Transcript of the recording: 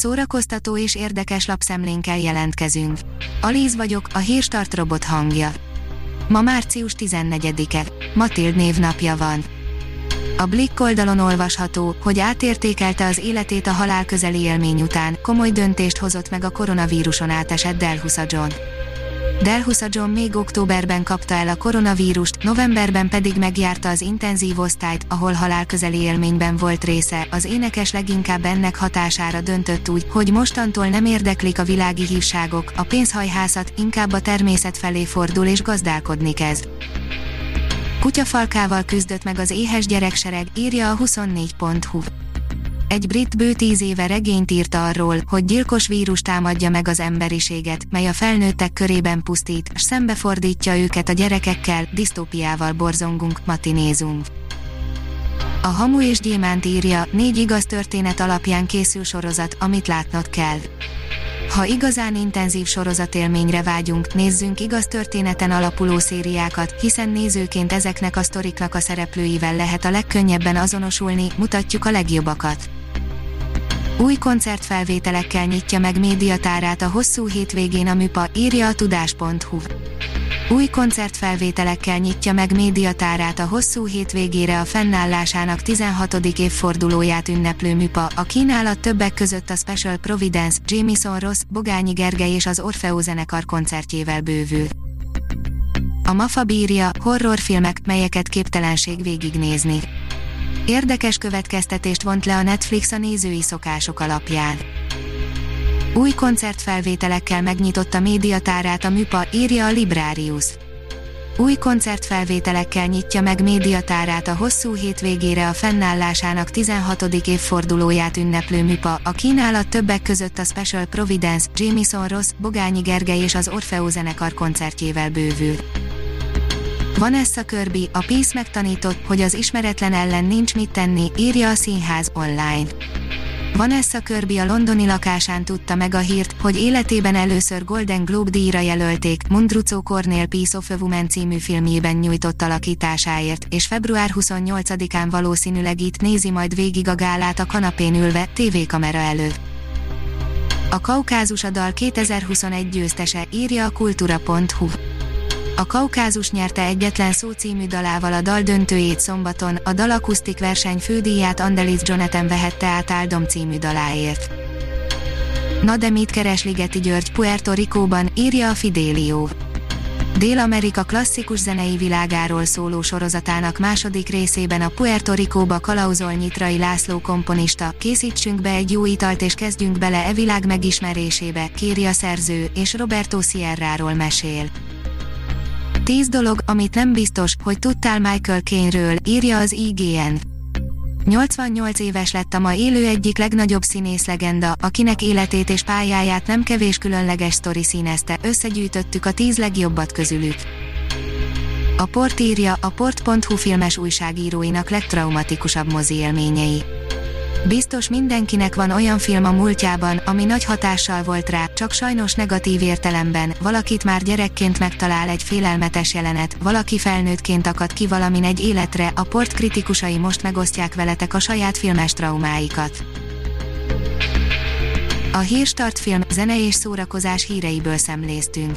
szórakoztató és érdekes lapszemlénkkel jelentkezünk. Alíz vagyok, a hírstart robot hangja. Ma március 14-e, Matild névnapja van. A Blick oldalon olvasható, hogy átértékelte az életét a halál közeli élmény után, komoly döntést hozott meg a koronavíruson átesett Delhusa John. Delhusa John még októberben kapta el a koronavírust, novemberben pedig megjárta az intenzív osztályt, ahol halálközeli élményben volt része. Az énekes leginkább ennek hatására döntött úgy, hogy mostantól nem érdeklik a világi hívságok, a pénzhajhászat inkább a természet felé fordul és gazdálkodni kezd. Kutyafalkával küzdött meg az éhes gyereksereg, írja a 24.hu. Egy brit bő tíz éve regényt írt arról, hogy gyilkos vírus támadja meg az emberiséget, mely a felnőttek körében pusztít, s szembefordítja őket a gyerekekkel, disztópiával borzongunk, matinézunk. A Hamu és Gyémánt írja, négy igaz történet alapján készül sorozat, amit látnod kell. Ha igazán intenzív sorozatélményre vágyunk, nézzünk igaz történeten alapuló szériákat, hiszen nézőként ezeknek a sztoriknak a szereplőivel lehet a legkönnyebben azonosulni, mutatjuk a legjobbakat. Új koncertfelvételekkel nyitja meg médiatárát a hosszú hétvégén a MÜPA, írja a tudás.hu. Új koncertfelvételekkel nyitja meg médiatárát a hosszú hétvégére a fennállásának 16. évfordulóját ünneplő műpa. A kínálat többek között a Special Providence, Jamison Ross, Bogányi Gergely és az Orfeo zenekar koncertjével bővül. A Mafa bírja, horrorfilmek, melyeket képtelenség végignézni. Érdekes következtetést vont le a Netflix a nézői szokások alapján. Új koncertfelvételekkel megnyitotta médiatárát a MÜPA, írja a Librarius. Új koncertfelvételekkel nyitja meg médiatárát a hosszú hétvégére a fennállásának 16. évfordulóját ünneplő MÜPA. A kínálat többek között a Special Providence, Jamison Ross, Bogányi Gergely és az Orfeo zenekar koncertjével bővül. Vanessa Kirby, a Peace megtanított, hogy az ismeretlen ellen nincs mit tenni, írja a színház online. Vanessa Kirby a londoni lakásán tudta meg a hírt, hogy életében először Golden Globe díjra jelölték, Mundrucó Cornél Piece of a Woman című filmjében nyújtott alakításáért, és február 28-án valószínűleg itt nézi majd végig a gálát a kanapén ülve, tévékamera előtt. A Kaukázus a dal 2021 győztese, írja a kultúra.hu. A Kaukázus nyerte egyetlen szó című dalával a dal döntőjét szombaton, a dal akusztik verseny fődíját Andelis Jonathan vehette át Áldom című daláért. Na de mit keres Ligeti György Puerto Ricóban, írja a Fidelio. Dél-Amerika klasszikus zenei világáról szóló sorozatának második részében a Puerto Ricóba kalauzol Nyitrai László komponista, készítsünk be egy jó italt és kezdjünk bele e világ megismerésébe, kéri a szerző, és Roberto Sierráról mesél. 10 dolog, amit nem biztos, hogy tudtál Michael Caine-ről, írja az IGN. 88 éves lett a ma élő egyik legnagyobb színész legenda, akinek életét és pályáját nem kevés különleges sztori színezte, összegyűjtöttük a 10 legjobbat közülük. A port írja, a port.hu filmes újságíróinak legtraumatikusabb mozi élményei. Biztos mindenkinek van olyan film a múltjában, ami nagy hatással volt rá, csak sajnos negatív értelemben, valakit már gyerekként megtalál egy félelmetes jelenet, valaki felnőttként akad ki valamin egy életre, a port kritikusai most megosztják veletek a saját filmes traumáikat. A Hírstart film, zene és szórakozás híreiből szemléztünk.